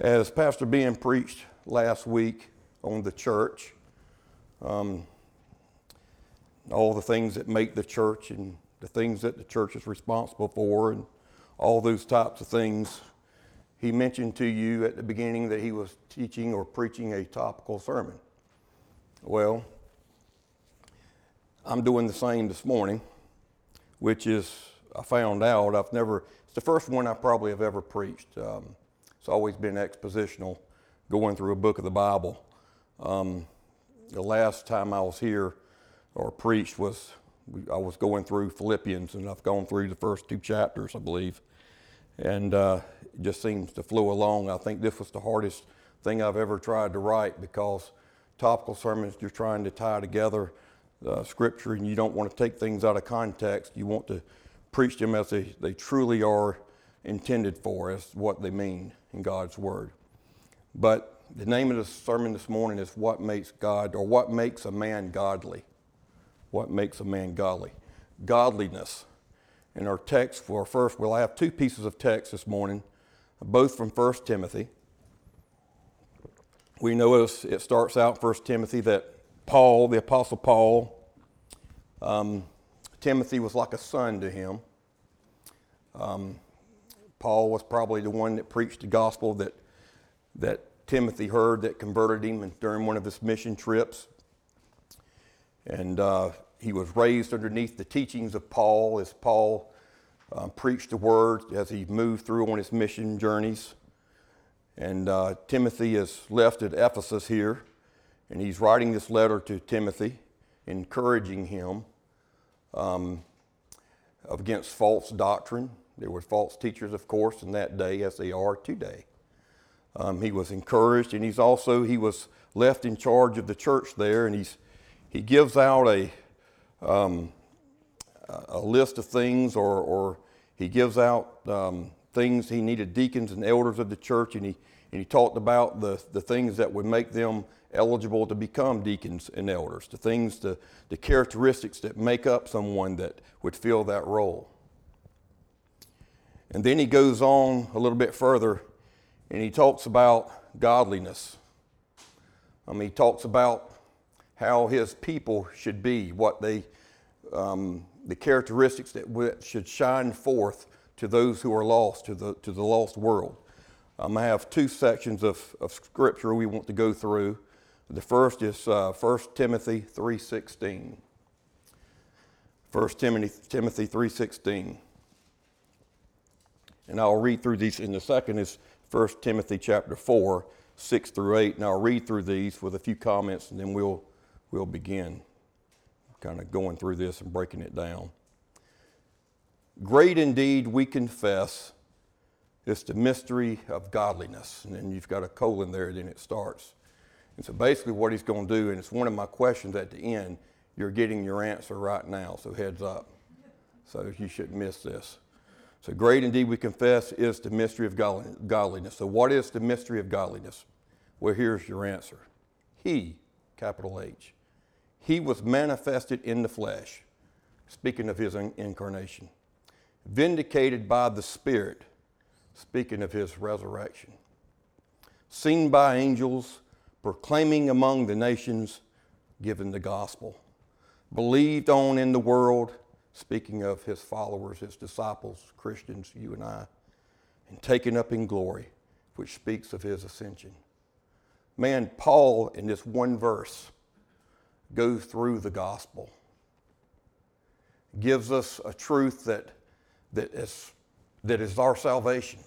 As Pastor Ben preached last week on the church, um, all the things that make the church and the things that the church is responsible for, and all those types of things, he mentioned to you at the beginning that he was teaching or preaching a topical sermon. Well, I'm doing the same this morning, which is, I found out, I've never, it's the first one I probably have ever preached. Um, it's always been expositional, going through a book of the Bible. Um, the last time I was here or preached was I was going through Philippians, and I've gone through the first two chapters, I believe, and uh, it just seems to flow along. I think this was the hardest thing I've ever tried to write because topical sermons you're trying to tie together uh, scripture, and you don't want to take things out of context. You want to preach them as they, they truly are intended for, as what they mean in God's Word. But the name of the sermon this morning is What Makes God, or What Makes a Man Godly. What makes a man godly? Godliness. In our text, for first, we'll have two pieces of text this morning, both from 1 Timothy. We notice it starts out 1 Timothy that Paul, the Apostle Paul, um, Timothy was like a son to him. Um, Paul was probably the one that preached the gospel that, that Timothy heard that converted him during one of his mission trips. And uh, he was raised underneath the teachings of Paul as Paul uh, preached the word as he moved through on his mission journeys. And uh, Timothy is left at Ephesus here, and he's writing this letter to Timothy, encouraging him um, against false doctrine there were false teachers, of course, in that day as they are today. Um, he was encouraged, and he's also he was left in charge of the church there, and he's he gives out a um, a list of things, or or he gives out um, things he needed deacons and elders of the church, and he and he talked about the the things that would make them eligible to become deacons and elders, the things the the characteristics that make up someone that would fill that role. And then he goes on a little bit further and he talks about godliness. He talks about how his people should be, what they, um, the characteristics that should shine forth to those who are lost, to the, to the lost world. Um, I have two sections of, of scripture we want to go through. The first is uh, 1 Timothy 3.16. 1 Timothy, Timothy 3.16. And I'll read through these. And the second is 1 Timothy chapter 4, 6 through 8. And I'll read through these with a few comments and then we'll, we'll begin kind of going through this and breaking it down. Great indeed, we confess, is the mystery of godliness. And then you've got a colon there, then it starts. And so basically, what he's going to do, and it's one of my questions at the end, you're getting your answer right now, so heads up. So you shouldn't miss this. So great indeed, we confess, is the mystery of godliness. So, what is the mystery of godliness? Well, here's your answer He, capital H, He was manifested in the flesh, speaking of His incarnation, vindicated by the Spirit, speaking of His resurrection, seen by angels, proclaiming among the nations, given the gospel, believed on in the world speaking of his followers, his disciples, Christians, you and I, and taken up in glory, which speaks of his ascension. Man, Paul, in this one verse, goes through the gospel, gives us a truth that, that, is, that is our salvation.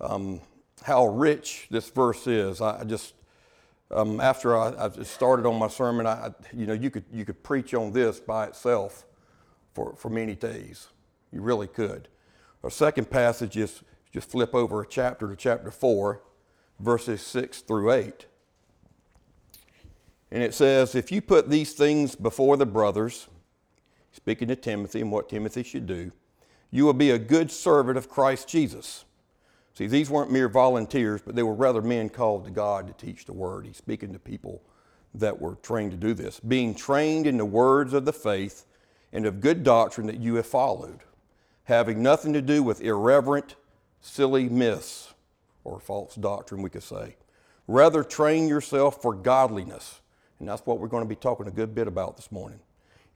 Um, how rich this verse is. I just um, after I, I, started on my sermon, I, you know, you could, you could preach on this by itself for, for many days. You really could. Our second passage is just flip over a chapter to chapter 4, verses 6 through 8. And it says, If you put these things before the brothers, speaking to Timothy and what Timothy should do, you will be a good servant of Christ Jesus See, these weren't mere volunteers, but they were rather men called to God to teach the word. He's speaking to people that were trained to do this. Being trained in the words of the faith and of good doctrine that you have followed, having nothing to do with irreverent, silly myths or false doctrine, we could say. Rather, train yourself for godliness. And that's what we're going to be talking a good bit about this morning.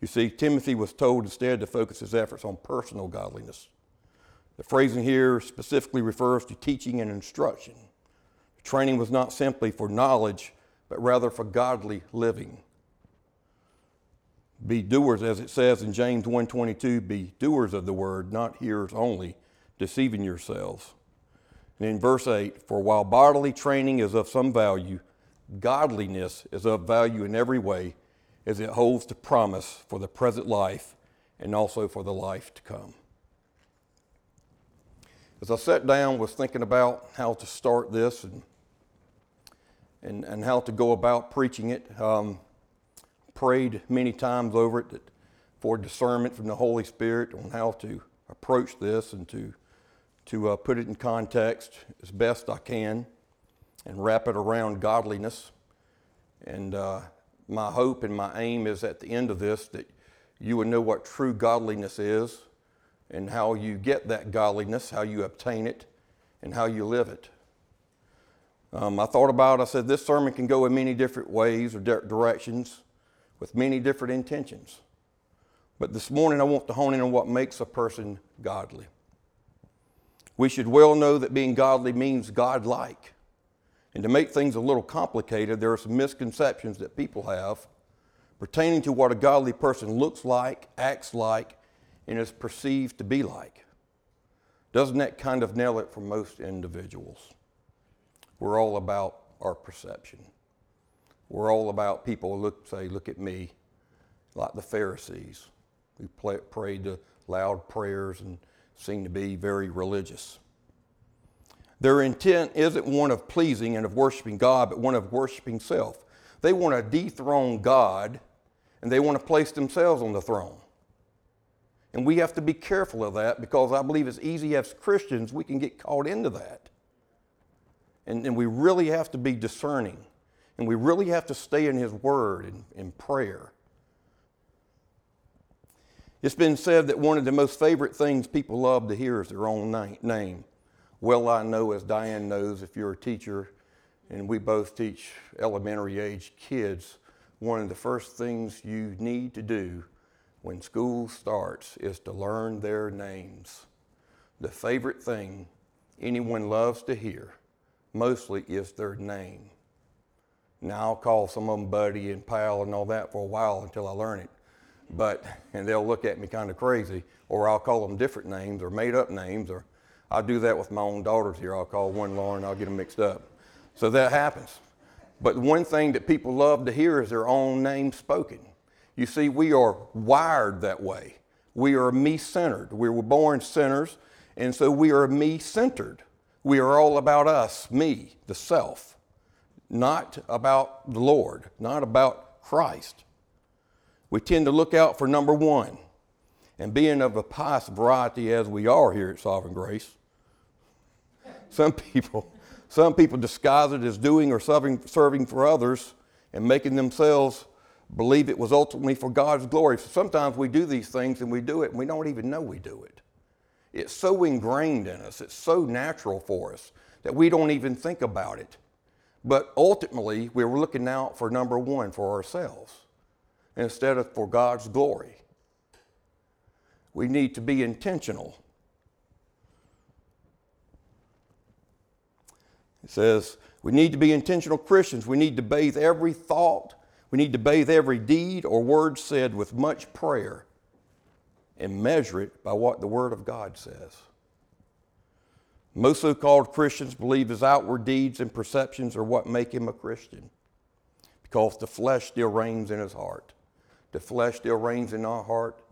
You see, Timothy was told instead to focus his efforts on personal godliness. The phrasing here specifically refers to teaching and instruction. Training was not simply for knowledge, but rather for godly living. Be doers, as it says in James 1:22, be doers of the word, not hearers only, deceiving yourselves. And in verse 8, for while bodily training is of some value, godliness is of value in every way, as it holds the promise for the present life and also for the life to come. As I sat down, was thinking about how to start this and and, and how to go about preaching it. Um, prayed many times over it that, for discernment from the Holy Spirit on how to approach this and to to uh, put it in context as best I can and wrap it around godliness. And uh, my hope and my aim is at the end of this that you would know what true godliness is and how you get that godliness, how you obtain it, and how you live it. Um, I thought about, I said, this sermon can go in many different ways or directions with many different intentions. But this morning I want to hone in on what makes a person godly. We should well know that being godly means godlike. And to make things a little complicated, there are some misconceptions that people have pertaining to what a godly person looks like, acts like, and is perceived to be like. Doesn't that kind of nail it for most individuals? We're all about our perception. We're all about people look say, look at me, like the Pharisees who prayed the loud prayers and seem to be very religious. Their intent isn't one of pleasing and of worshiping God, but one of worshiping self. They want to dethrone God and they want to place themselves on the throne. And we have to be careful of that because I believe it's easy as Christians we can get caught into that. And, and we really have to be discerning. And we really have to stay in His Word and in prayer. It's been said that one of the most favorite things people love to hear is their own name. Well, I know, as Diane knows, if you're a teacher and we both teach elementary age kids, one of the first things you need to do when school starts is to learn their names. The favorite thing anyone loves to hear mostly is their name. Now, I'll call some of them buddy and pal and all that for a while until I learn it but and they'll look at me kind of crazy, or I'll call them different names or made up names, or I do that with my own daughters here. I'll call one Lauren, I'll get them mixed up. So that happens. But one thing that people love to hear is their own name spoken. You see, we are wired that way. We are me centered. We were born sinners, and so we are me centered. We are all about us, me, the self, not about the Lord, not about Christ we tend to look out for number one. And being of a pious variety as we are here at Sovereign Grace, some people, some people disguise it as doing or serving, serving for others and making themselves believe it was ultimately for God's glory. So sometimes we do these things and we do it and we don't even know we do it. It's so ingrained in us, it's so natural for us that we don't even think about it. But ultimately, we're looking out for number one for ourselves instead of for God's glory. We need to be intentional. It says we need to be intentional Christians. We need to bathe every thought, we need to bathe every deed or word said with much prayer and measure it by what the Word of God says. Most so called Christians believe his outward deeds and perceptions are what make him a Christian because the flesh still reigns in his heart. The flesh still reigns in our heart,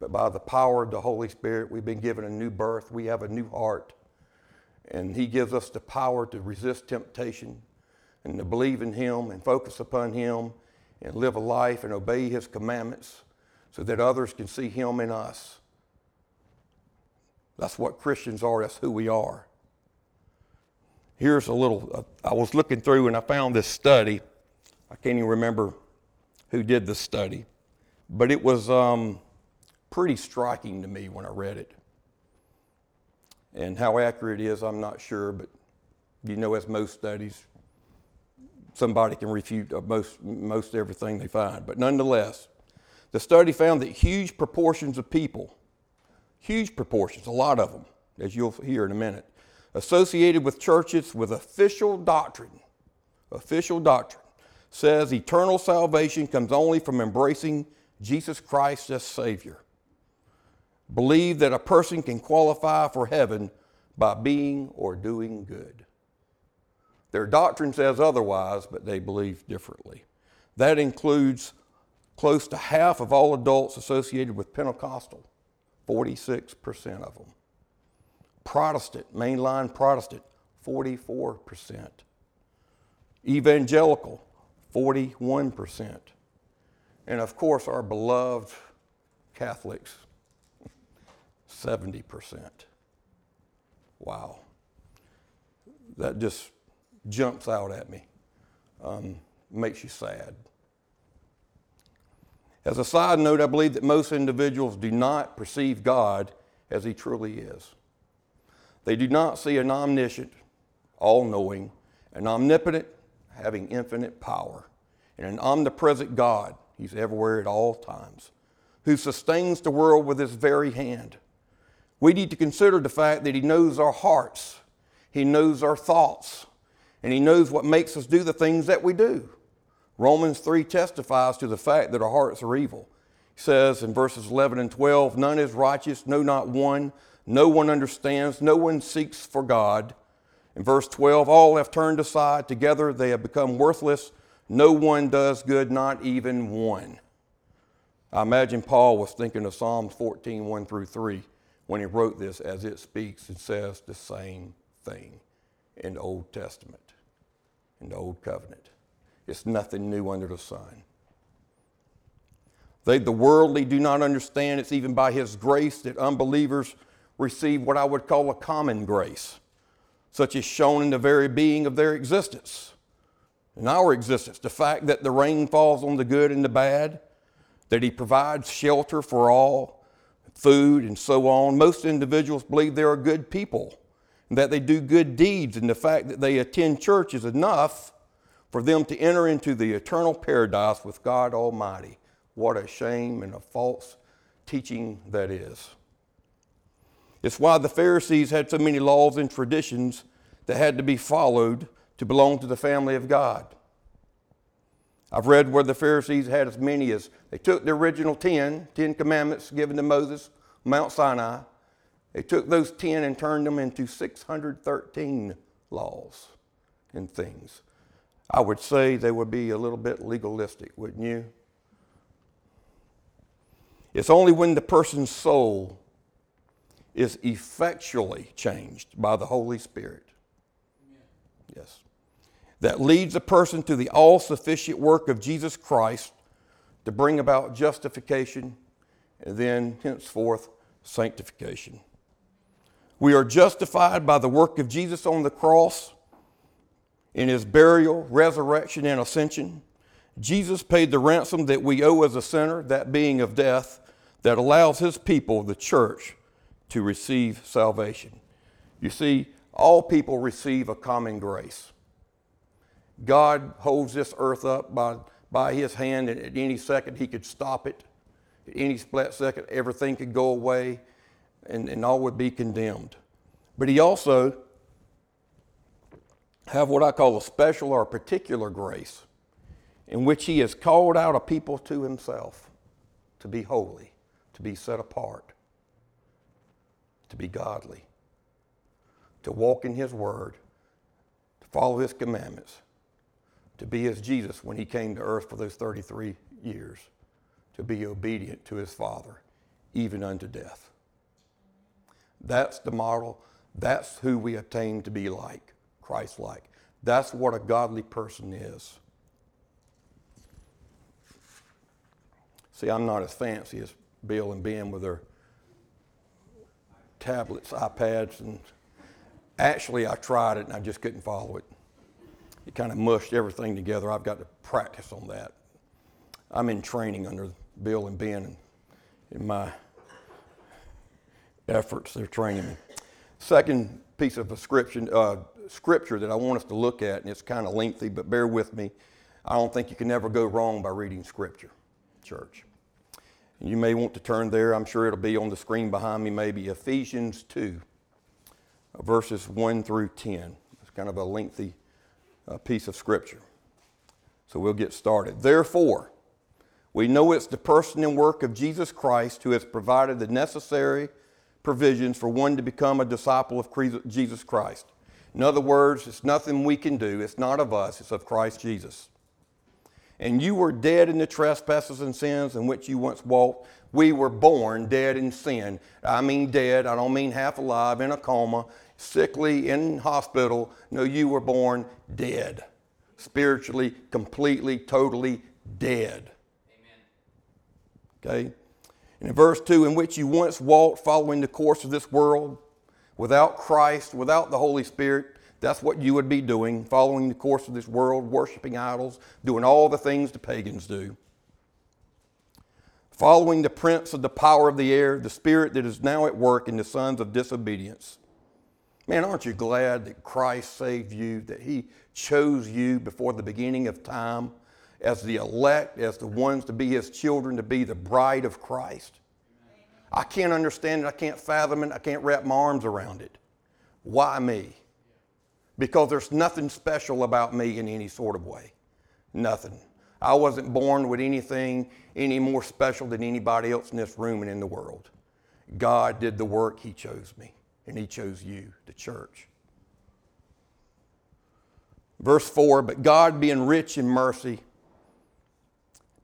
but by the power of the Holy Spirit, we've been given a new birth. We have a new heart. And He gives us the power to resist temptation and to believe in Him and focus upon Him and live a life and obey His commandments so that others can see Him in us. That's what Christians are, that's who we are. Here's a little, uh, I was looking through and I found this study. I can't even remember who did the study. But it was um, pretty striking to me when I read it. And how accurate it is, I'm not sure, but You know, as most studies, somebody can refute most, most everything they find. But nonetheless, the study found that huge proportions of people, huge proportions, a lot of them, as you'll hear in a minute, associated with churches with official doctrine, official doctrine, says eternal salvation comes only from embracing Jesus Christ as Savior. Believe that a person can qualify for heaven by being or doing good. Their doctrine says otherwise, but they believe differently. That includes close to half of all adults associated with Pentecostal, 46% of them. Protestant, mainline Protestant, 44%. Evangelical, 41%. And of course, our beloved Catholics, 70%. Wow. That just jumps out at me. Um, makes you sad. As a side note, I believe that most individuals do not perceive God as He truly is. They do not see an omniscient, all knowing, an omnipotent, having infinite power, and an omnipresent God, He's everywhere at all times, who sustains the world with His very hand. We need to consider the fact that He knows our hearts, He knows our thoughts, and He knows what makes us do the things that we do. Romans 3 testifies to the fact that our hearts are evil. He says in verses 11 and 12, None is righteous, no, not one. No one understands, no one seeks for God. In verse 12, all have turned aside. Together they have become worthless. No one does good, not even one. I imagine Paul was thinking of Psalms 14, 1 through 3, when he wrote this, as it speaks and says the same thing in the Old Testament, in the Old Covenant. It's nothing new under the sun. They, the worldly do not understand it's even by His grace that unbelievers receive what I would call a common grace, such as shown in the very being of their existence, in our existence. The fact that the rain falls on the good and the bad, that He provides shelter for all, food, and so on. Most individuals believe they are good people that they do good deeds, and the fact that they attend church is enough for them to enter into the eternal paradise with God Almighty. What a shame and a false teaching that is. It's why the Pharisees had so many laws and traditions that had to be followed to belong to the family of God. I've read where the Pharisees had as many as they took the original 10, 10 commandments given to Moses, Mount Sinai. They took those 10 and turned them into 613 laws and things. I would say they would be a little bit legalistic, wouldn't you? It's only when the person's soul is effectually changed by the Holy Spirit. Yes. That leads a person to the all sufficient work of Jesus Christ to bring about justification and then henceforth sanctification. We are justified by the work of Jesus on the cross in his burial, resurrection, and ascension. Jesus paid the ransom that we owe as a sinner, that being of death, that allows his people, the church, to receive salvation. You see, all people receive a common grace. God holds this earth up by, by his hand, and at any second he could stop it. At any split second, everything could go away and, and all would be condemned. But he also have what I call a special or a particular grace in which he has called out a people to himself to be holy, to be set apart, to be godly, to walk in his word, to follow his commandments, to be as Jesus when he came to earth for those 33 years, to be obedient to his Father, even unto death. That's the model. That's who we attain to be like. Christ like. That's what a godly person is. See, I'm not as fancy as Bill and Ben with their tablets, iPads, and actually I tried it and I just couldn't follow it. It kind of mushed everything together. I've got to practice on that. I'm in training under Bill and Ben in my efforts. They're training me. Second piece of description, uh, scripture that I want us to look at, and it's kind of lengthy, but bear with me. I don't think you can ever go wrong by reading scripture, church. You may want to turn there. I'm sure it'll be on the screen behind me, maybe Ephesians 2, verses 1 through 10. It's kind of a lengthy uh, piece of scripture. So we'll get started. Therefore, we know it's the person and work of Jesus Christ who has provided the necessary provisions for one to become a disciple of Jesus Christ. In other words, it's nothing we can do, it's not of us, it's of Christ Jesus. And you were dead in the trespasses and sins in which you once walked. We were born dead in sin. I mean dead, I don't mean half alive, in a coma, sickly, in hospital. No, you were born dead. Spiritually, completely, totally dead. Amen. Okay? And in verse 2, in which you once walked following the course of this world, without Christ, without the Holy Spirit, that's what you would be doing, following the course of this world, worshiping idols, doing all the things the pagans do. Following the prince of the power of the air, the spirit that is now at work in the sons of disobedience. Man, aren't you glad that Christ saved you, that He chose you before the beginning of time as the elect, as the ones to be His children, to be the bride of Christ? I can't understand it. I can't fathom it. I can't wrap my arms around it. Why me? because there's nothing special about me in any sort of way. Nothing. I wasn't born with anything any more special than anybody else in this room and in the world. God did the work, He chose me, and He chose you, the church. Verse 4 But God, being rich in mercy,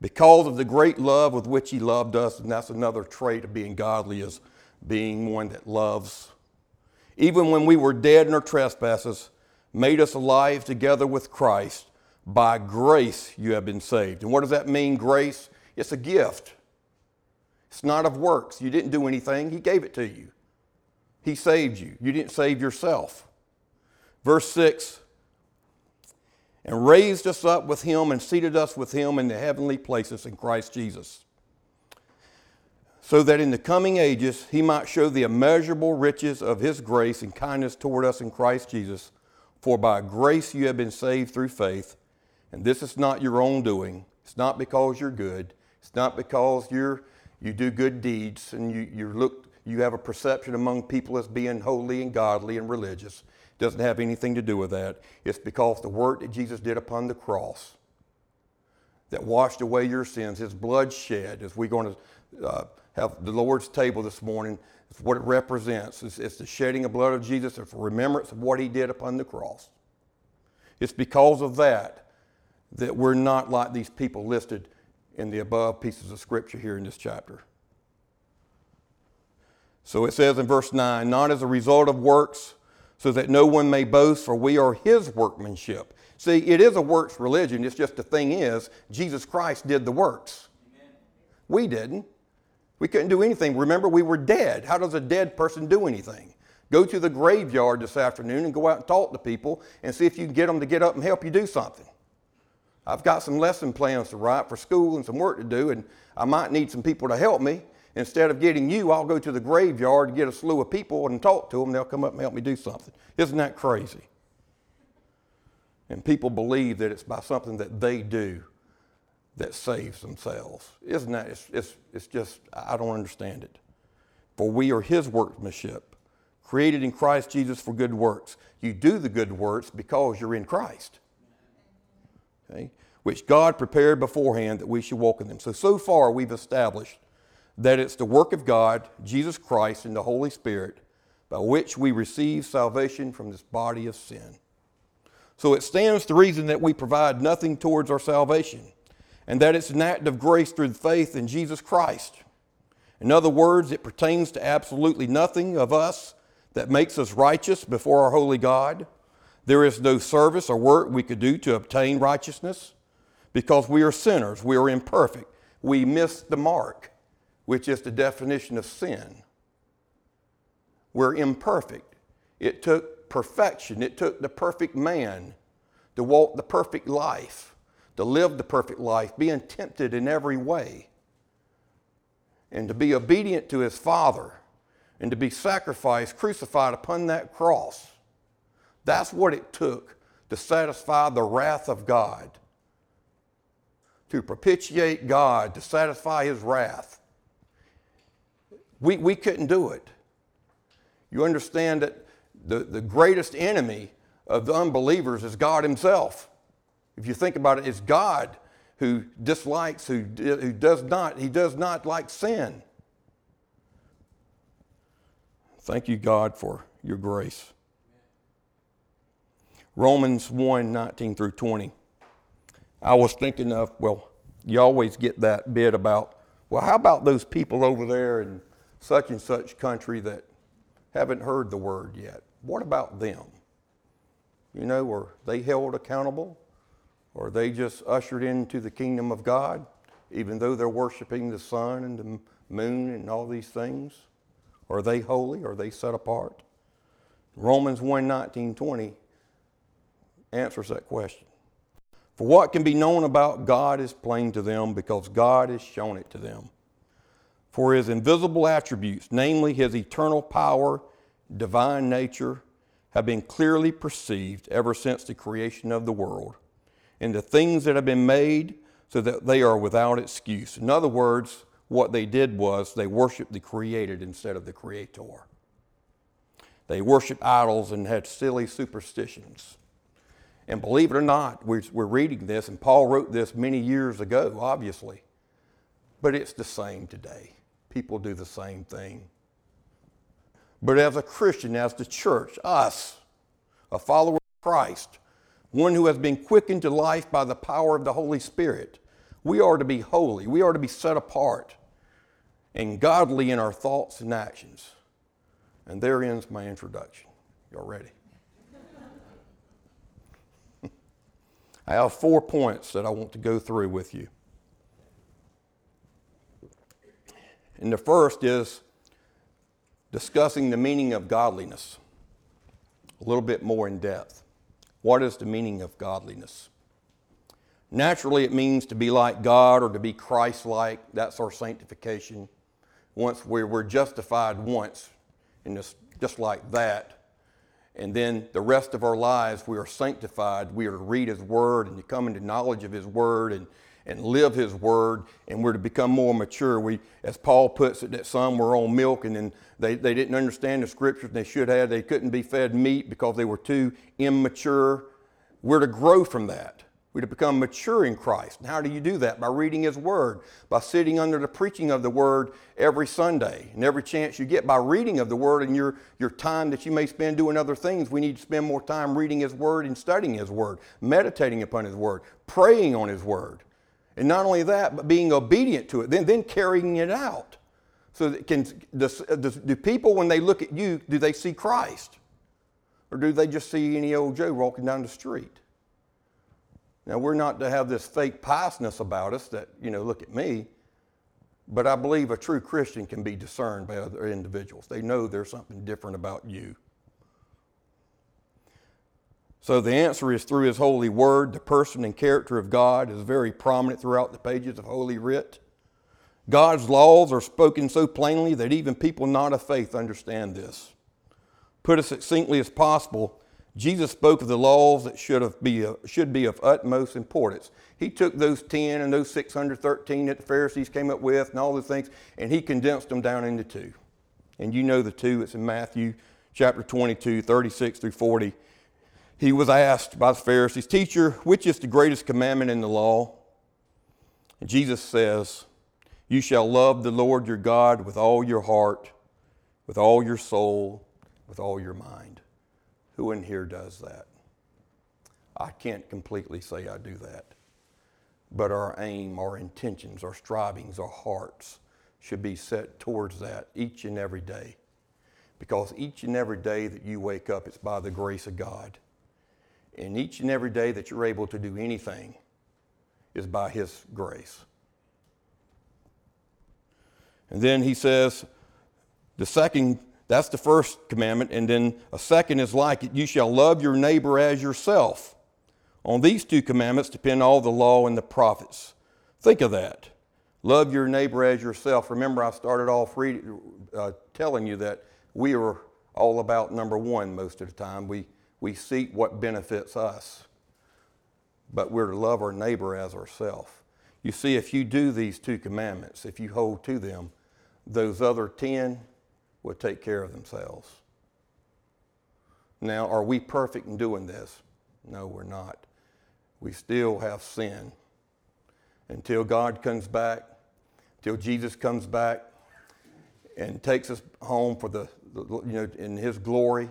because of the great love with which He loved us, and that's another trait of being godly, is being one that loves. Even when we were dead in our trespasses, made us alive together with Christ. By grace you have been saved. And what does that mean, grace? It's a gift. It's not of works. You didn't do anything, He gave it to you. He saved you. You didn't save yourself. Verse 6 and raised us up with Him and seated us with Him in the heavenly places in Christ Jesus. So that in the coming ages He might show the immeasurable riches of His grace and kindness toward us in Christ Jesus. For by grace you have been saved through faith, and this is not your own doing. It's not because you're good. It's not because you're you do good deeds and you, you look you have a perception among people as being holy and godly and religious. Doesn't have anything to do with that. It's because the work that Jesus did upon the cross that washed away your sins, his blood shed, as we're going to uh, have the Lord's table this morning, it's what it represents. It's, it's the shedding of blood of Jesus. It's remembrance of what he did upon the cross. It's because of that that we're not like these people listed in the above pieces of scripture here in this chapter. So it says in verse 9, not as a result of works, so that no one may boast, for we are his workmanship. See, it is a works religion. It's just the thing is, Jesus Christ did the works. Amen. We didn't. We couldn't do anything. Remember, we were dead. How does a dead person do anything? Go to the graveyard this afternoon and go out and talk to people and see if you can get them to get up and help you do something. I've got some lesson plans to write for school and some work to do, and I might need some people to help me. Instead of getting you, I'll go to the graveyard and get a slew of people and talk to them. They'll come up and help me do something. Isn't that crazy? And people believe that it's by something that they do that saves themselves. Isn't that? It's, it's, it's just, I don't understand it. For we are his workmanship, created in Christ Jesus for good works. You do the good works because you're in Christ, okay? which God prepared beforehand that we should walk in them. So, so far we've established that it's the work of God, Jesus Christ, and the Holy Spirit by which we receive salvation from this body of sin. So it stands to reason that we provide nothing towards our salvation and that it's an act of grace through faith in Jesus Christ. In other words, it pertains to absolutely nothing of us that makes us righteous before our holy God. There is no service or work we could do to obtain righteousness because we are sinners, we are imperfect. We miss the mark, which is the definition of sin. We're imperfect. It took perfection, it took the perfect man to walk the perfect life to live the perfect life, being tempted in every way, and to be obedient to his Father, and to be sacrificed, crucified upon that cross, That's what it took to satisfy the wrath of God, to propitiate God, to satisfy his wrath. We, we couldn't do it. You understand that the, the greatest enemy of the unbelievers is God himself. If you think about it, it's God who dislikes, who, who does not, he does not like sin. Thank you, God, for your grace. Romans 1 19 through 20. I was thinking of, well, you always get that bit about, well, how about those people over there in such and such country that haven't heard the word yet? What about them? You know, were they held accountable? Or are they just ushered into the kingdom of God, even though they're worshiping the sun and the moon and all these things? Are they holy? Are they set apart? Romans 1 19, 20 answers that question. For what can be known about God is plain to them because God has shown it to them. For his invisible attributes, namely his eternal power, divine nature, have been clearly perceived ever since the creation of the world, and the things that have been made so that they are without excuse. In other words, what they did was they worshiped the created instead of the creator. They worshiped idols and had silly superstitions. And believe it or not, we're, we're reading this, and Paul wrote this many years ago, obviously. But it's the same today. People do the same thing. But as a Christian, as the church, us, a follower of Christ, one who has been quickened to life by the power of the Holy Spirit, we are to be holy. We are to be set apart and godly in our thoughts and actions. And there ends my introduction. Y'all ready? I have four points that I want to go through with you. And the first is discussing the meaning of godliness a little bit more in depth. What is the meaning of godliness? Naturally, it means to be like God or to be Christ like. That's our sanctification. Once we're, we're justified once, and just, just like that, and then the rest of our lives, we are sanctified. We are to read His Word and to come into knowledge of His Word and, and live His Word, and we're to become more mature. We, as Paul puts it, that some were on milk and then they, they didn't understand the Scriptures and they should have. They couldn't be fed meat because they were too immature. We're to grow from that. We're to become mature in Christ. And how do you do that? By reading His Word, by sitting under the preaching of the Word every Sunday, and every chance you get by reading of the Word and your, your time that you may spend doing other things. We need to spend more time reading His Word and studying His Word, meditating upon His Word, praying on His Word. And not only that, but being obedient to it, then, then carrying it out. So that can, do people, when they look at you, do they see Christ? Or do they just see any old Joe walking down the street? Now, we're not to have this fake piousness about us that, you know, look at me, but I believe a true Christian can be discerned by other individuals. They know there's something different about you. So the answer is through His holy word. The person and character of God is very prominent throughout the pages of Holy Writ. God's laws are spoken so plainly that even people not of faith understand this. Put as succinctly as possible, Jesus spoke of the laws that should, have be, should be of utmost importance. He took those 10 and those 613 that the Pharisees came up with and all the things, and he condensed them down into two. And you know the two, it's in Matthew chapter 22, 36 through 40. He was asked by the Pharisees, Teacher, which is the greatest commandment in the law? And Jesus says, You shall love the Lord your God with all your heart, with all your soul, with all your mind. Who in here does that? I can't completely say I do that. But our aim, our intentions, our strivings, our hearts should be set towards that each and every day. Because each and every day that you wake up, it's by the grace of God. And each and every day that you're able to do anything is by His grace. And then he says, the second that's the first commandment. And then a second is like it you shall love your neighbor as yourself. On these two commandments depend all the law and the prophets. Think of that. Love your neighbor as yourself. Remember, I started off uh, telling you that we are all about number one most of the time. We, we seek what benefits us, but we're to love our neighbor as ourselves. You see, if you do these two commandments, if you hold to them, those other 10 will take care of themselves. Now, are we perfect in doing this? No, we're not. We still have sin. Until God comes back, until Jesus comes back and takes us home for the you know, in His glory,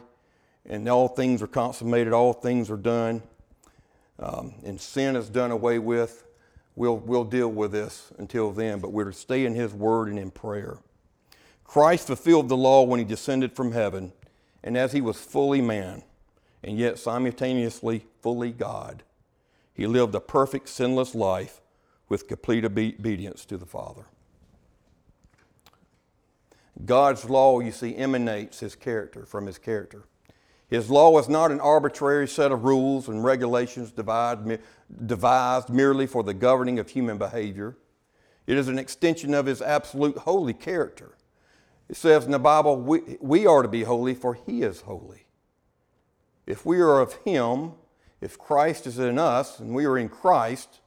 and all things are consummated, all things are done, um, and sin is done away with, we'll, we'll deal with this until then, but we're to stay in His Word and in prayer. Christ fulfilled the law when He descended from heaven, and as He was fully man, and yet simultaneously fully God, He lived a perfect, sinless life with complete obedience to the Father. God's law, you see, emanates His character from His character. His law is not an arbitrary set of rules and regulations devised merely for the governing of human behavior. It is an extension of His absolute holy character. It says in the Bible, we, are to be holy, for He is holy. If we are of Him, if Christ is in us and we are in Christ,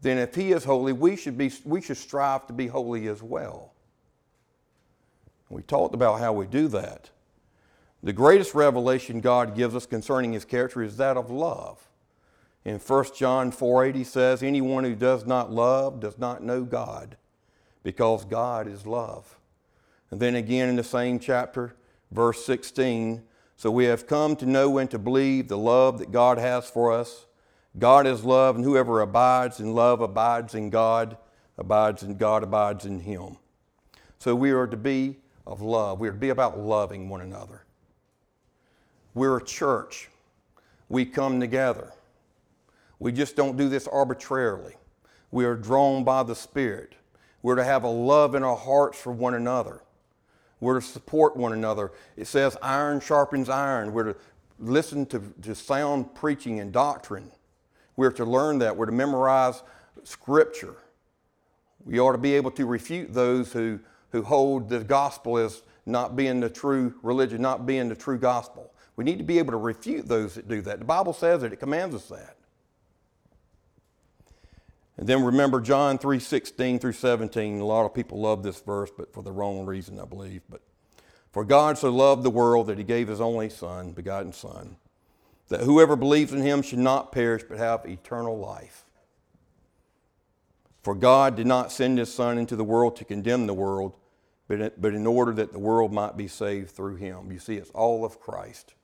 then if He is holy, we should, be, we should strive to be holy as well. We talked about how we do that. The greatest revelation God gives us concerning his character is that of love. In 1 John 4:8 he says, "Anyone who does not love does not know God, because God is love." And then again in the same chapter, verse 16, "So we have come to know and to believe the love that God has for us. God is love, and whoever abides in love abides in God, abides in God, abides in him." So we are to be of love. We are to be about loving one another. We're a church. We come together. We just don't do this arbitrarily. We are drawn by the Spirit. We're to have a love in our hearts for one another. We're to support one another. It says iron sharpens iron. We're to listen to, to sound preaching and doctrine. We're to learn that. We're to memorize Scripture. We ought to be able to refute those who, who hold the gospel as not being the true religion, not being the true gospel. We need to be able to refute those that do that. The Bible says it, it commands us that. And then remember John 3 16 through 17. A lot of people love this verse, but for the wrong reason, I believe. But for God so loved the world that he gave his only Son, begotten Son, that whoever believes in him should not perish but have eternal life. For God did not send his Son into the world to condemn the world, but in order that the world might be saved through him. You see, it's all of Christ.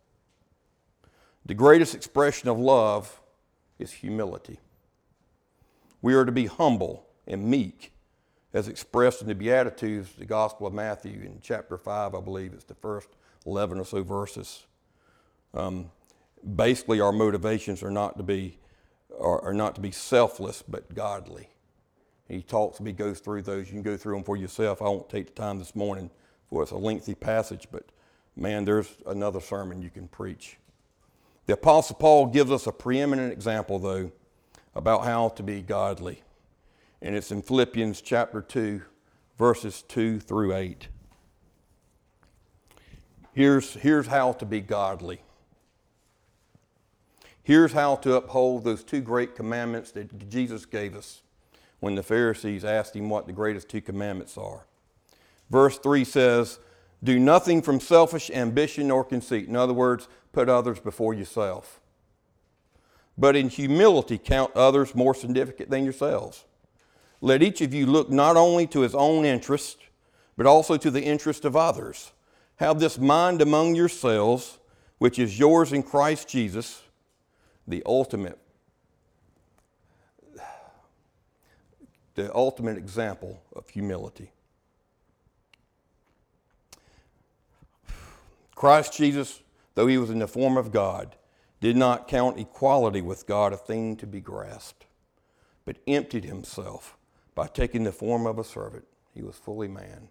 The greatest expression of love is humility. We are to be humble and meek, as expressed in the Beatitudes, the Gospel of Matthew, in chapter 5, I believe it's the first 11 or so verses. Um, basically, our motivations are not to be are, not to be selfless, but godly. He talks, he goes through those. You can go through them for yourself. I won't take the time this morning for it's a lengthy passage, but man, there's another sermon you can preach. The Apostle Paul gives us a preeminent example, though, about how to be godly. And it's in Philippians chapter 2, verses 2 through 8. Here's, here's how to be godly. Here's how to uphold those two great commandments that Jesus gave us when the Pharisees asked him what the greatest two commandments are. Verse 3 says, Do nothing from selfish ambition or conceit. In other words, put others before yourself. But in humility, count others more significant than yourselves. Let each of you look not only to his own interest, but also to the interest of others. Have this mind among yourselves, which is yours in Christ Jesus, the ultimate the ultimate example of humility. Christ Jesus though he was in the form of God, did not count equality with God a thing to be grasped, but emptied himself by taking the form of a servant. He was fully man.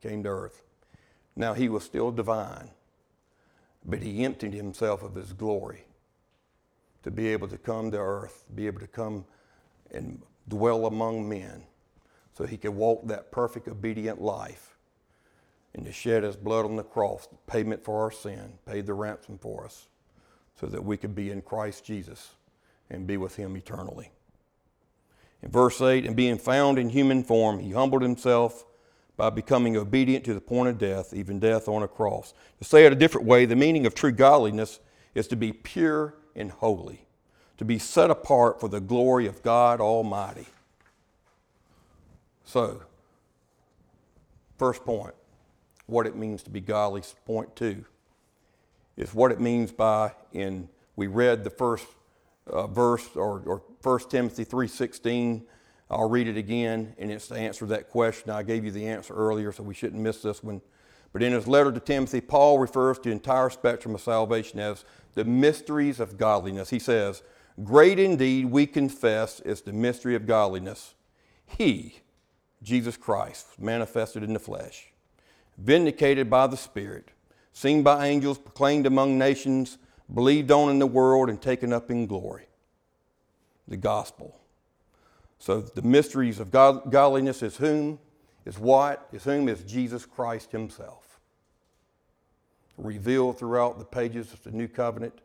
He came to earth. Now he was still divine, but he emptied himself of his glory to be able to come to earth, be able to come and dwell among men so he could walk that perfect, obedient life and to shed his blood on the cross, payment for our sin, paid the ransom for us, so that we could be in Christ Jesus and be with him eternally. In verse 8, and being found in human form, he humbled himself by becoming obedient to the point of death, even death on a cross. To say it a different way, the meaning of true godliness is to be pure and holy, to be set apart for the glory of God Almighty. So, first point, what it means to be godly. Point two is what it means by in we read the first uh, verse or, or 1 Timothy 3.16. I'll read it again, and it's to answer that question. I gave you the answer earlier, so we shouldn't miss this one. But in his letter to Timothy, Paul refers to the entire spectrum of salvation as the mysteries of godliness. He says, Great indeed, we confess, is the mystery of godliness. He, Jesus Christ, manifested in the flesh, vindicated by the Spirit, seen by angels, proclaimed among nations, believed on in the world, and taken up in glory. The gospel. So the mysteries of God, godliness is whom? Is what? Is whom? Is Jesus Christ Himself. Revealed throughout the pages of the New Covenant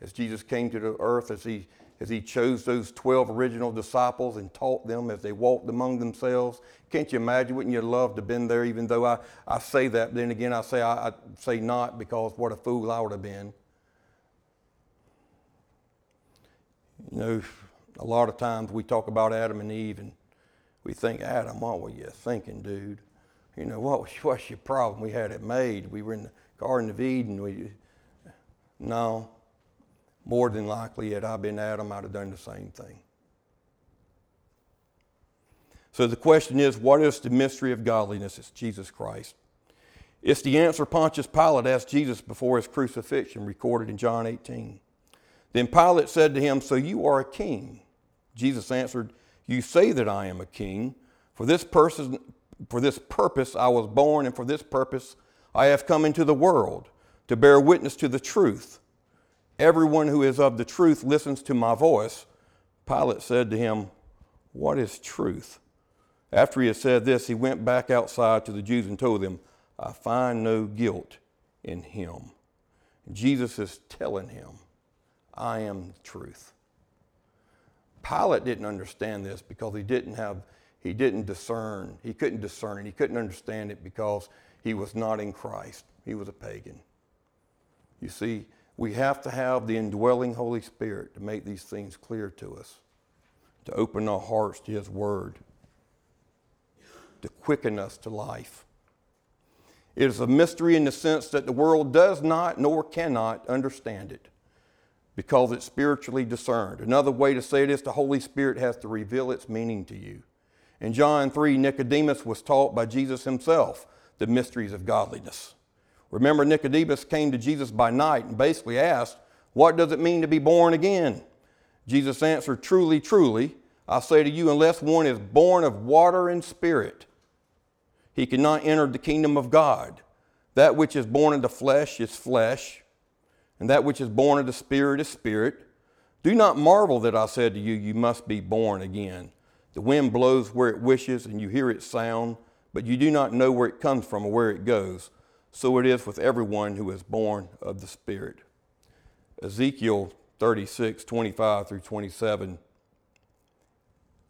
as Jesus came to the earth, as He as he chose those 12 original disciples and taught them as they walked among themselves. Can't you imagine? Wouldn't you love to have been there, even though I, I say that, then again, I say, I, I say not because what a fool I would have been. You know, a lot of times we talk about Adam and Eve and we think, Adam, what were you thinking, dude? You know, what was, your problem? We had it made. We were in the Garden of Eden. We, no, more than likely, had I been Adam, I'd have done the same thing. So the question is what is the mystery of godliness? It's Jesus Christ. It's the answer Pontius Pilate asked Jesus before his crucifixion, recorded in John 18. Then Pilate said to him, So you are a king? Jesus answered, You say that I am a king. For this, person, for this purpose I was born, and for this purpose I have come into the world, to bear witness to the truth. Everyone who is of the truth listens to my voice. Pilate said to him, What is truth? After he had said this, he went back outside to the Jews and told them, I find no guilt in him. Jesus is telling him, I am the truth. Pilate didn't understand this because he didn't have, he didn't discern, he couldn't discern it, he couldn't understand it because he was not in Christ. He was a pagan. You see, we have to have the indwelling Holy Spirit to make these things clear to us, to open our hearts to His Word, to quicken us to life. It is a mystery in the sense that the world does not nor cannot understand it because it's spiritually discerned. Another way to say it is the Holy Spirit has to reveal its meaning to you. In John 3, Nicodemus was taught by Jesus himself the mysteries of godliness. Remember, Nicodemus came to Jesus by night and basically asked, What does it mean to be born again? Jesus answered, Truly, truly, I say to you, unless one is born of water and spirit, he cannot enter the kingdom of God. That which is born of the flesh is flesh, and that which is born of the spirit is spirit. Do not marvel that I said to you, You must be born again. The wind blows where it wishes, and you hear its sound, but you do not know where it comes from or where it goes so it is with everyone who is born of the Spirit. Ezekiel 36, 25 through 27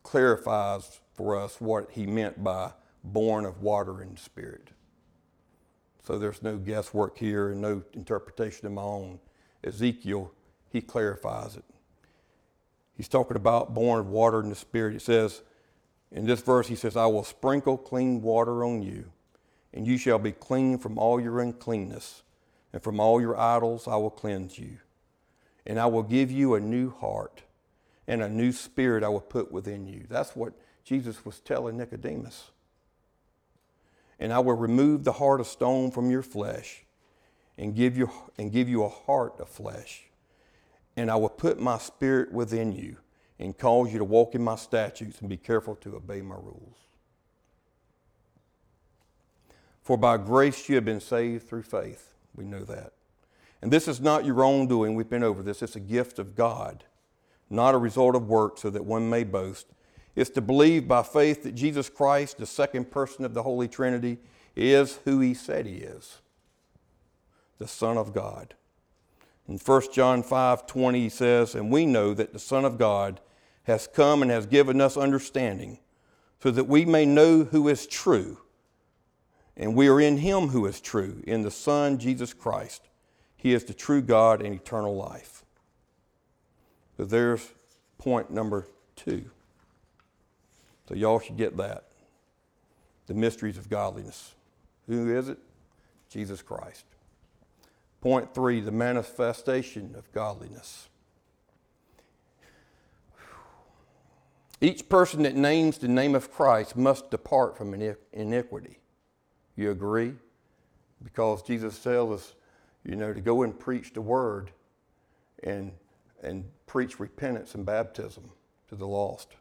clarifies for us what he meant by born of water and spirit. So there's no guesswork here and no interpretation of my own. Ezekiel, he clarifies it. He's talking about born of water and the spirit. It says, in this verse, he says, I will sprinkle clean water on you and you shall be clean from all your uncleanness, and from all your idols I will cleanse you. And I will give you a new heart, and a new spirit I will put within you. That's what Jesus was telling Nicodemus. And I will remove the heart of stone from your flesh, and give you, and give you a heart of flesh. And I will put my spirit within you, and cause you to walk in my statutes and be careful to obey my rules. For by grace you have been saved through faith. We know that. And this is not your own doing. We've been over this. It's a gift of God, not a result of work, so that one may boast. It's to believe by faith that Jesus Christ, the second person of the Holy Trinity, is who he said he is the Son of God. In 1 John 5 20, he says, And we know that the Son of God has come and has given us understanding, so that we may know who is true. And we are in him who is true, in the Son, Jesus Christ. He is the true God and eternal life. So there's point number two. So y'all should get that. The mysteries of godliness. Who is it? Jesus Christ. Point three, the manifestation of godliness. Each person that names the name of Christ must depart from iniquity. You agree? Because Jesus tells us, you know, to go and preach the word and, and preach repentance and baptism to the lost.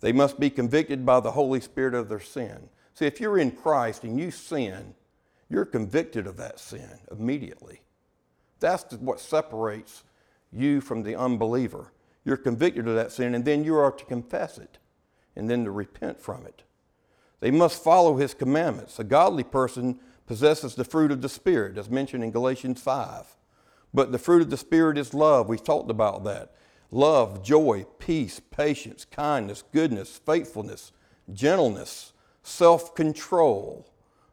They must be convicted by the Holy Spirit of their sin. See, if you're in Christ and you sin, you're convicted of that sin immediately. That's what separates you from the unbeliever. You're convicted of that sin, and then you are to confess it and then to repent from it. They must follow his commandments. A godly person possesses the fruit of the Spirit, as mentioned in Galatians 5. But the fruit of the Spirit is love. We've talked about that love, joy, peace, patience, kindness, goodness, faithfulness, gentleness, self control.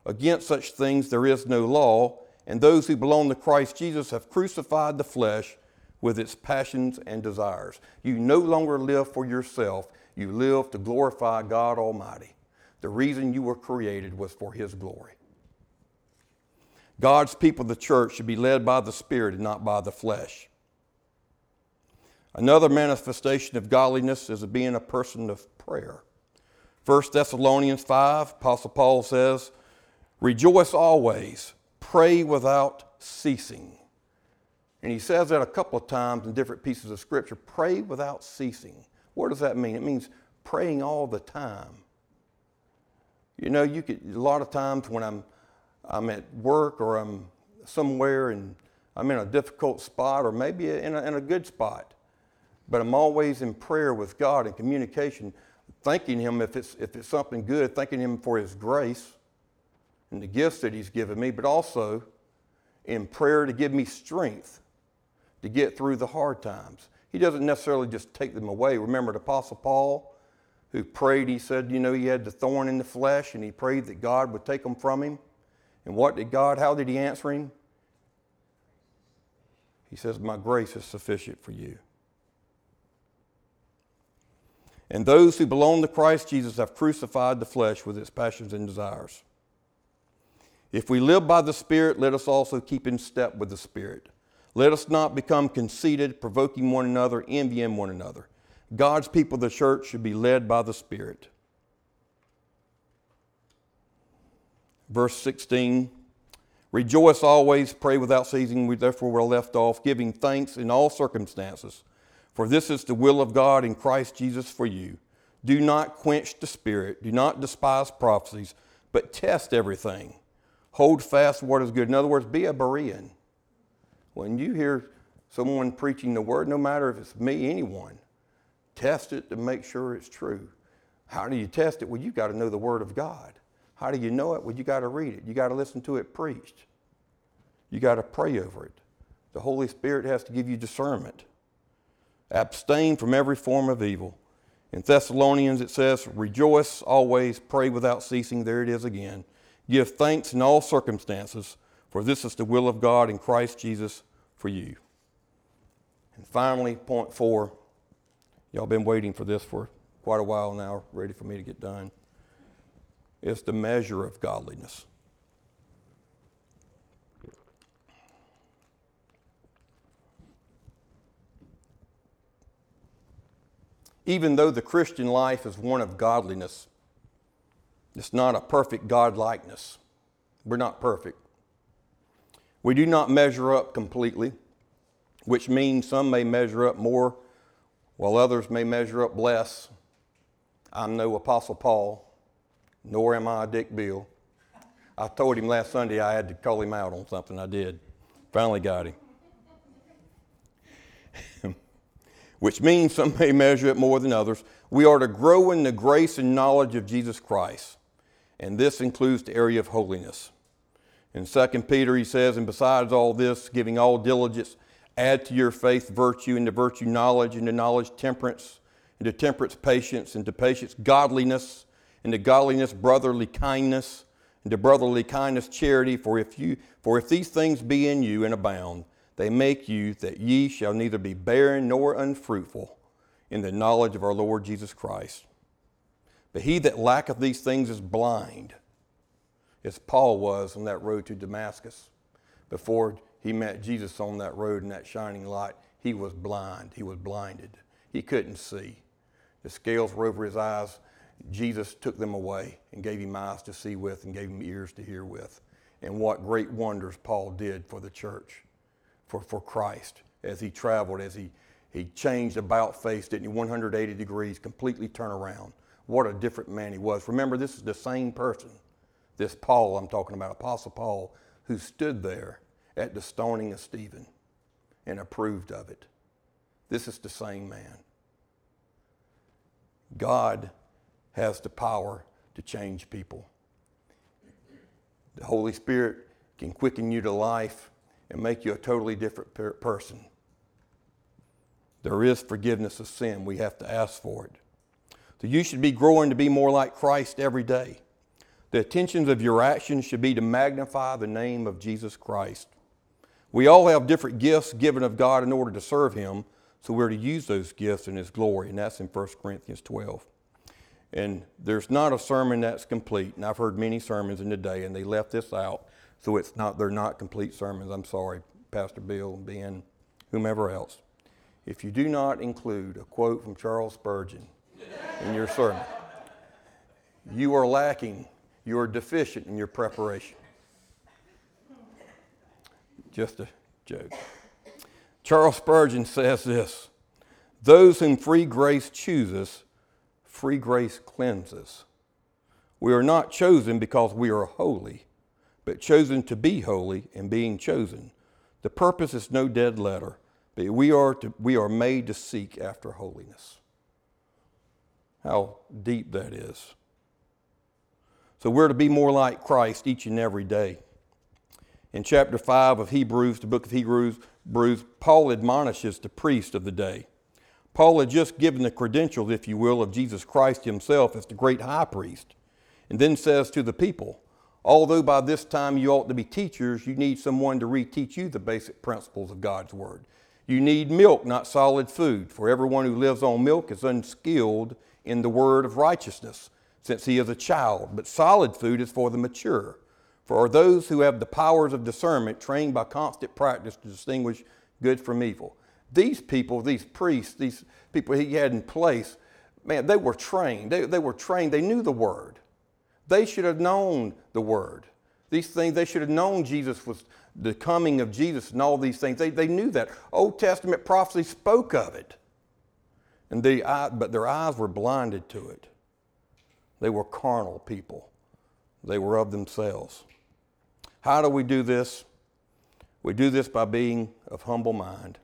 Against such things there is no law, and those who belong to Christ Jesus have crucified the flesh with its passions and desires. You no longer live for yourself, you live to glorify God Almighty. The reason you were created was for His glory. God's people, the church, should be led by the Spirit and not by the flesh. Another manifestation of godliness is being a person of prayer. 1 Thessalonians 5, Apostle Paul says, Rejoice always, pray without ceasing. And he says that a couple of times in different pieces of Scripture pray without ceasing. What does that mean? It means praying all the time. You know, you could, a lot of times when I'm, I'm at work or I'm somewhere and I'm in a difficult spot or maybe in a, in a good spot, but I'm always in prayer with God and communication, thanking Him if it's, if it's something good, thanking Him for His grace and the gifts that He's given me, but also in prayer to give me strength to get through the hard times. He doesn't necessarily just take them away. Remember the Apostle Paul, who prayed, he said, you know, he had the thorn in the flesh, and he prayed that God would take them from him. And what did God, how did he answer him? He says, My grace is sufficient for you. And those who belong to Christ Jesus have crucified the flesh with its passions and desires. If we live by the Spirit, let us also keep in step with the Spirit. Let us not become conceited, provoking one another, envying one another. God's people, the church, should be led by the Spirit. Verse 16 Rejoice always, pray without ceasing. We therefore were left off, giving thanks in all circumstances for this is the will of God in Christ Jesus for you. Do not quench the spirit, do not despise prophecies, but test everything. Hold fast what is good. In other words, be a Berean. When you hear someone preaching the word, no matter if it's me, anyone, test it to make sure it's true. How do you test it? Well, you've got to know the word of God. How do you know it? Well, you got to read it. You got to listen to it preached. You got to pray over it. The Holy Spirit has to give you discernment. Abstain from every form of evil. In Thessalonians, it says, Rejoice always, pray without ceasing. There it is again. Give thanks in all circumstances, for this is the will of God in Christ Jesus for you. And finally, point four. Y'all been waiting for this for quite a while now, ready for me to get done. It's the measure of godliness. even though the Christian life is one of godliness, it's not a perfect godlikeness. We're not perfect. We do not measure up completely, which means some may measure up more while others may measure up less. I'm no Apostle Paul, nor am I Dick Bill. I told him last Sunday I had to call him out on something. I did. Finally got him. which means some may measure it more than others. We are to grow in the grace and knowledge of Jesus Christ, and this includes the area of holiness. In 2 Peter, he says, And besides all this, giving all diligence, add to your faith virtue, and virtue knowledge, and knowledge temperance, and to temperance patience, and to patience godliness, and to godliness brotherly kindness, and to brotherly kindness charity. For if, you, for if these things be in you and abound, they make you that ye shall neither be barren nor unfruitful in the knowledge of our Lord Jesus Christ. But he that lacketh these things is blind as Paul was on that road to Damascus. Before he met Jesus on that road in that shining light, he was blind. He was blinded. He couldn't see. The scales were over his eyes. Jesus took them away and gave him eyes to see with and gave him ears to hear with. And what great wonders Paul did for the church, for, for Christ, as he traveled, as he, he changed about face, didn't he? 180 degrees, completely turn around. What a different man he was. Remember, this is the same person this Paul I'm talking about, Apostle Paul, who stood there at the stoning of Stephen and approved of it. This is the same man. God has the power to change people. The Holy Spirit can quicken you to life and make you a totally different per- person. There is forgiveness of sin. We have to ask for it. So you should be growing to be more like Christ every day. The attentions of your actions should be to magnify the name of Jesus Christ. We all have different gifts given of God in order to serve Him, so we're to use those gifts in His glory, and that's in 1 Corinthians 12. And there's not a sermon that's complete, and I've heard many sermons in the day, and they left this out, so it's not they're not complete sermons. I'm sorry, Pastor Bill, Ben, whomever else. If you do not include a quote from Charles Spurgeon in your sermon, you are lacking you are deficient in your preparation. Just a joke. Charles Spurgeon says this Those whom free grace chooses, free grace cleanses. We are not chosen because we are holy, but chosen to be holy and being chosen. The purpose is no dead letter, but we are, to, we are made to seek after holiness. How deep that is. So we're to be more like Christ each and every day. In chapter 5 of Hebrews, the book of Hebrews, Paul admonishes the priest of the day. Paul had just given the credentials, if you will, of Jesus Christ himself as the great high priest, and then says to the people, Although by this time you ought to be teachers, you need someone to reteach you the basic principles of God's Word. You need milk, not solid food, for everyone who lives on milk is unskilled in the word of righteousness since he is a child, but solid food is for the mature, for those who have the powers of discernment trained by constant practice to distinguish good from evil. These people, these priests, these people he had in place, man, they were trained. They, they were trained. They knew the word. They should have known the word. These things, they should have known Jesus was the coming of Jesus and all these things. They, they knew that. Old Testament prophecy spoke of it. And they, but their eyes were blinded to it. They were carnal people, they were of themselves. How do we do this? We do this by being of humble mind,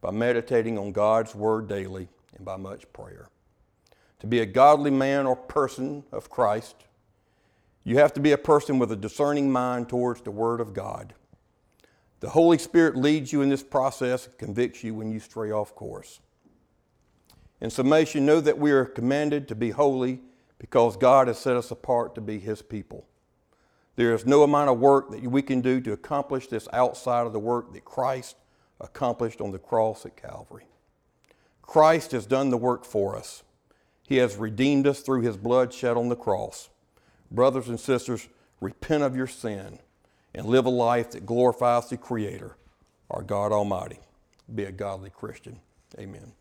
by meditating on God's word daily, and by much prayer. To be a godly man or person of Christ, you have to be a person with a discerning mind towards the Word of God. The Holy Spirit leads you in this process and convicts you when you stray off course. In summation, know that we are commanded to be holy because God has set us apart to be His people. There is no amount of work that we can do to accomplish this outside of the work that Christ accomplished on the cross at Calvary. Christ has done the work for us. He has redeemed us through His blood shed on the cross. Brothers and sisters, repent of your sin and live a life that glorifies the Creator, our God Almighty. Be a godly Christian. Amen.